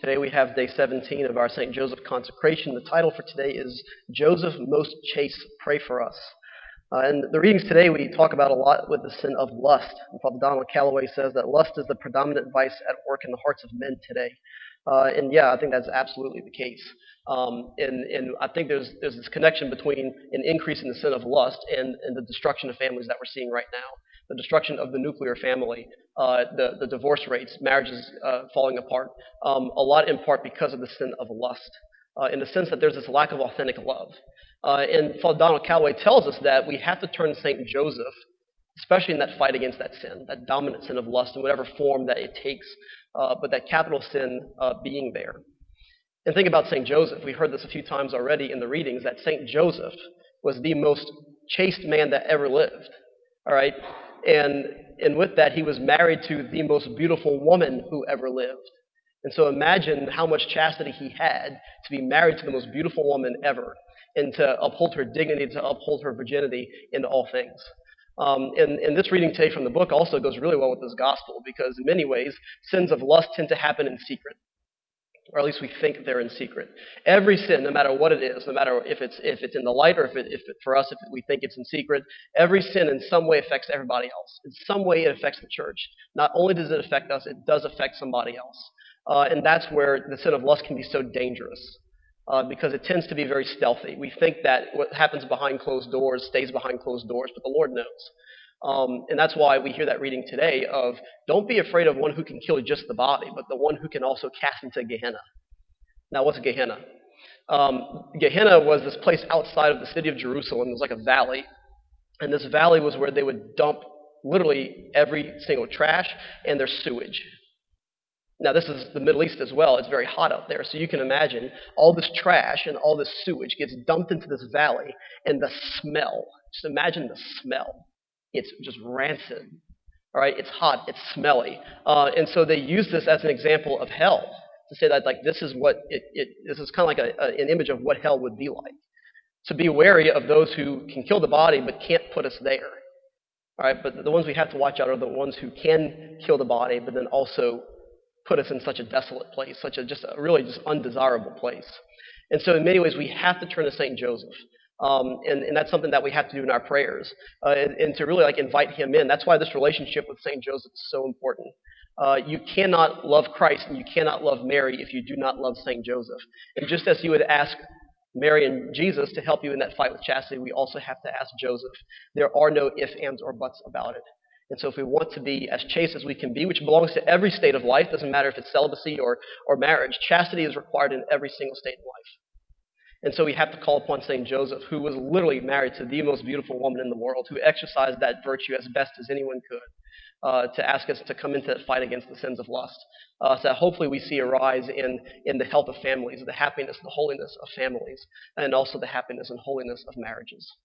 Today we have day 17 of our St. Joseph consecration. The title for today is Joseph Most Chaste, Pray for Us. Uh, and the readings today we talk about a lot with the sin of lust. And Father Donald Calloway says that lust is the predominant vice at work in the hearts of men today. Uh, and yeah, I think that's absolutely the case. Um, and, and I think there's, there's this connection between an increase in the sin of lust and, and the destruction of families that we're seeing right now. The destruction of the nuclear family, uh, the, the divorce rates, marriages uh, falling apart, um, a lot in part because of the sin of lust, uh, in the sense that there's this lack of authentic love. Uh, and Father Donald Calloway tells us that we have to turn St. Joseph, especially in that fight against that sin, that dominant sin of lust in whatever form that it takes, uh, but that capital sin uh, being there. And think about St. Joseph. We heard this a few times already in the readings that St. Joseph was the most chaste man that ever lived. All right? And, and with that, he was married to the most beautiful woman who ever lived. And so imagine how much chastity he had to be married to the most beautiful woman ever and to uphold her dignity, to uphold her virginity in all things. Um, and, and, this reading today from the book also goes really well with this gospel because, in many ways, sins of lust tend to happen in secret or at least we think they're in secret. Every sin, no matter what it is, no matter if it's if it's in the light or if it, if it, for us if we think it's in secret, every sin in some way affects everybody else. In some way, it affects the church. Not only does it affect us, it does affect somebody else, uh, and that's where the sin of lust can be so dangerous. Uh, because it tends to be very stealthy. We think that what happens behind closed doors stays behind closed doors, but the Lord knows. Um, and that's why we hear that reading today of don't be afraid of one who can kill just the body, but the one who can also cast into Gehenna. Now, what's Gehenna? Um, Gehenna was this place outside of the city of Jerusalem. It was like a valley. And this valley was where they would dump literally every single trash and their sewage. Now, this is the Middle East as well. It's very hot out there. So you can imagine all this trash and all this sewage gets dumped into this valley, and the smell. Just imagine the smell. It's just rancid. All right, it's hot, it's smelly, uh, and so they use this as an example of hell to say that like this is what it, it this is kind of like a, a, an image of what hell would be like. To be wary of those who can kill the body but can't put us there. All right, but the ones we have to watch out are the ones who can kill the body but then also put us in such a desolate place, such a just a really just undesirable place. And so in many ways we have to turn to Saint Joseph. Um, and, and, that's something that we have to do in our prayers uh, and, and, to really like invite him in. That's why this relationship with Saint Joseph is so important. Uh, you cannot love Christ and you cannot love Mary if you do not love Saint Joseph. And just as you would ask Mary and Jesus to help you in that fight with chastity, we also have to ask Joseph. There are no ifs, ands, or buts about it. And so if we want to be as chaste as we can be, which belongs to every state of life, doesn't matter if it's celibacy or, or marriage, chastity is required in every single state of life. And so we have to call upon St. Joseph, who was literally married to the most beautiful woman in the world, who exercised that virtue as best as anyone could, uh, to ask us to come into that fight against the sins of lust. Uh, so hopefully we see a rise in, in the health of families, the happiness, the holiness of families, and also the happiness and holiness of marriages.